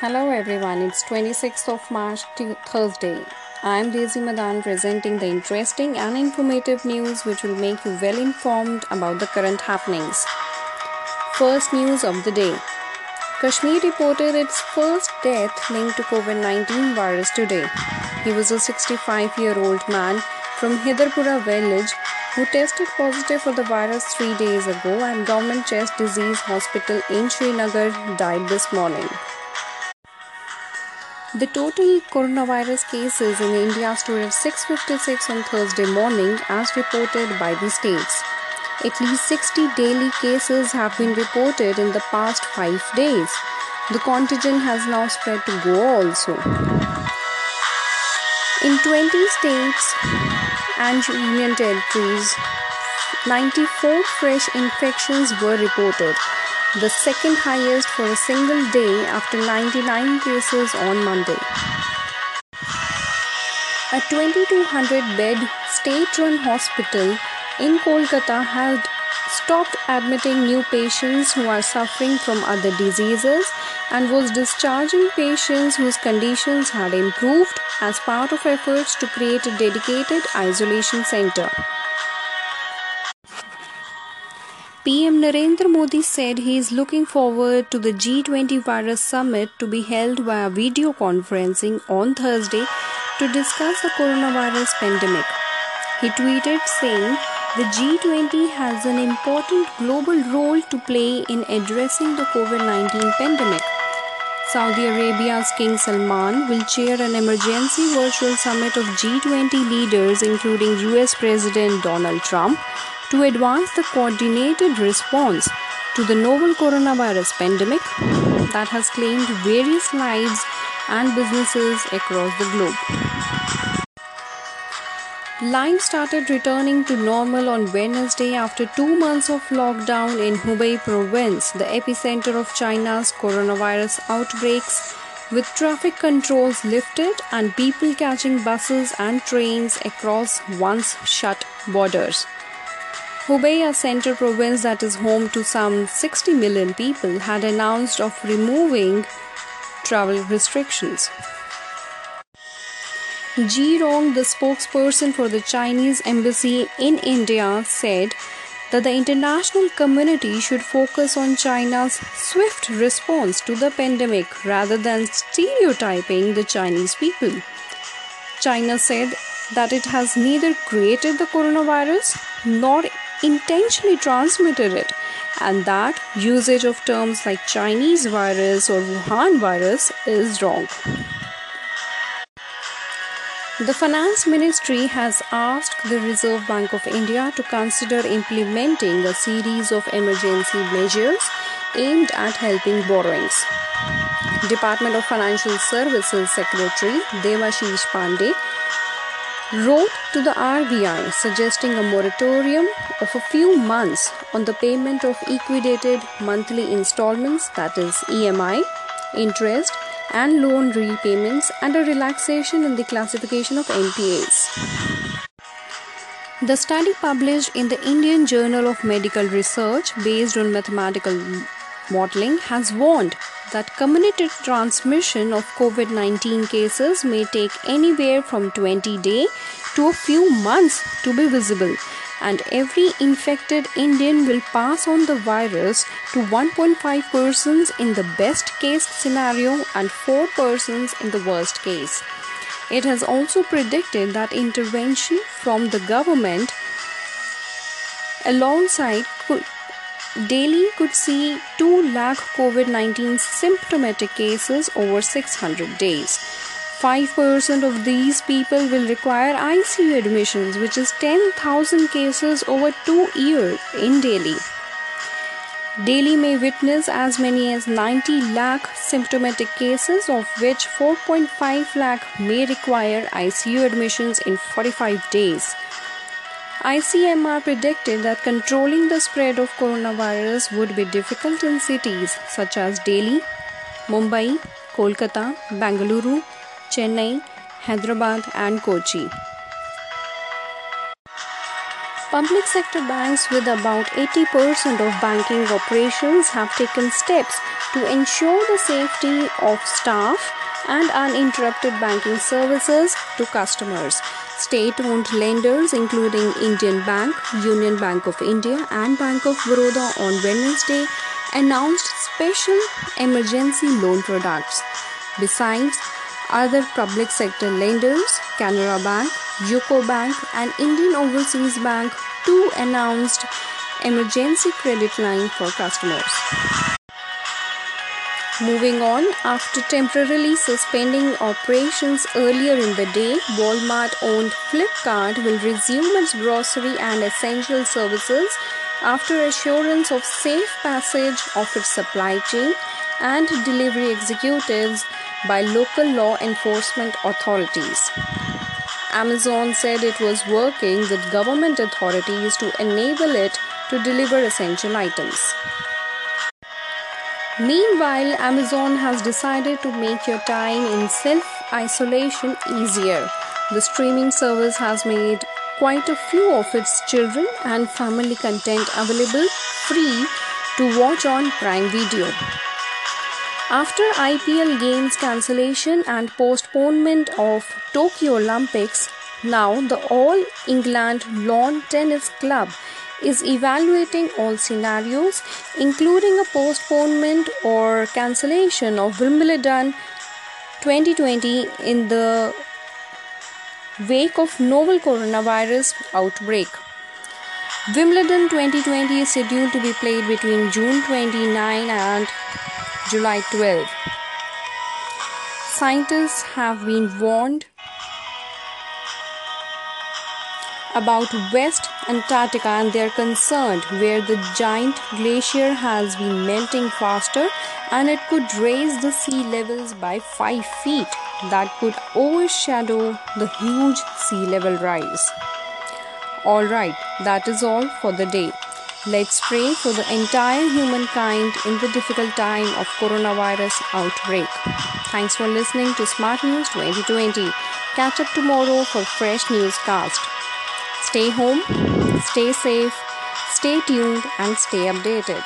Hello everyone, it's 26th of March, Thursday. I am Daisy Madan presenting the interesting and informative news which will make you well informed about the current happenings. First news of the day Kashmir reported its first death linked to COVID 19 virus today. He was a 65 year old man from Hyderpora village who tested positive for the virus three days ago and government chest disease hospital in Srinagar died this morning. The total coronavirus cases in India stood at 656 on Thursday morning as reported by the states. At least 60 daily cases have been reported in the past 5 days. The contagion has now spread to Goa also. In 20 states and union territories, 94 fresh infections were reported the second highest for a single day after 99 cases on Monday. A 2200 bed state run hospital in Kolkata had stopped admitting new patients who are suffering from other diseases and was discharging patients whose conditions had improved as part of efforts to create a dedicated isolation center. PM Narendra Modi said he is looking forward to the G20 virus summit to be held via video conferencing on Thursday to discuss the coronavirus pandemic. He tweeted saying the G20 has an important global role to play in addressing the COVID 19 pandemic. Saudi Arabia's King Salman will chair an emergency virtual summit of G20 leaders, including US President Donald Trump, to advance the coordinated response to the novel coronavirus pandemic that has claimed various lives and businesses across the globe. Life started returning to normal on Wednesday after two months of lockdown in Hubei province, the epicenter of China's coronavirus outbreaks, with traffic controls lifted and people catching buses and trains across once shut borders. Hubei, a central province that is home to some 60 million people, had announced of removing travel restrictions. Ji Rong, the spokesperson for the Chinese embassy in India, said that the international community should focus on China's swift response to the pandemic rather than stereotyping the Chinese people. China said that it has neither created the coronavirus nor intentionally transmitted it, and that usage of terms like Chinese virus or Wuhan virus is wrong. The Finance Ministry has asked the Reserve Bank of India to consider implementing a series of emergency measures aimed at helping borrowings. Department of Financial Services Secretary Devashish Pandey wrote to the RBI suggesting a moratorium of a few months on the payment of equated monthly installments, that is, EMI, interest, and loan repayments, and a relaxation in the classification of NPAs. The study published in the Indian Journal of Medical Research, based on mathematical modeling, has warned that community transmission of COVID 19 cases may take anywhere from 20 days to a few months to be visible, and every infected Indian will pass on the virus to 1.5 persons in the best case scenario and 4 persons in the worst case. It has also predicted that intervention from the government alongside Delhi could see 2 lakh COVID 19 symptomatic cases over 600 days. 5% of these people will require ICU admissions, which is 10,000 cases over 2 years in Delhi. Delhi may witness as many as 90 lakh symptomatic cases, of which 4.5 lakh may require ICU admissions in 45 days. ICMR predicted that controlling the spread of coronavirus would be difficult in cities such as Delhi, Mumbai, Kolkata, Bangalore, Chennai, Hyderabad, and Kochi. Public sector banks with about 80% of banking operations have taken steps to ensure the safety of staff and uninterrupted banking services to customers. State owned lenders, including Indian Bank, Union Bank of India, and Bank of Baroda, on Wednesday announced special emergency loan products. Besides, other public sector lenders, Canara Bank, UCO Bank, and Indian Overseas Bank, too announced emergency credit line for customers. Moving on, after temporarily suspending operations earlier in the day, Walmart owned Flipkart will resume its grocery and essential services after assurance of safe passage of its supply chain and delivery executives by local law enforcement authorities. Amazon said it was working with government authorities to enable it to deliver essential items. Meanwhile, Amazon has decided to make your time in self isolation easier. The streaming service has made quite a few of its children and family content available free to watch on Prime Video. After IPL games cancellation and postponement of Tokyo Olympics, now the All England Lawn Tennis Club is evaluating all scenarios, including a postponement or cancellation of Wimbledon 2020 in the wake of novel coronavirus outbreak. Wimbledon 2020 is scheduled to be played between June 29 and July 12. Scientists have been warned about West Antarctica and they're concerned where the giant glacier has been melting faster and it could raise the sea levels by 5 feet that could overshadow the huge sea level rise. Alright, that is all for the day. Let's pray for the entire humankind in the difficult time of coronavirus outbreak. Thanks for listening to Smart News 2020. Catch up tomorrow for fresh newscast. Stay home, stay safe, stay tuned, and stay updated.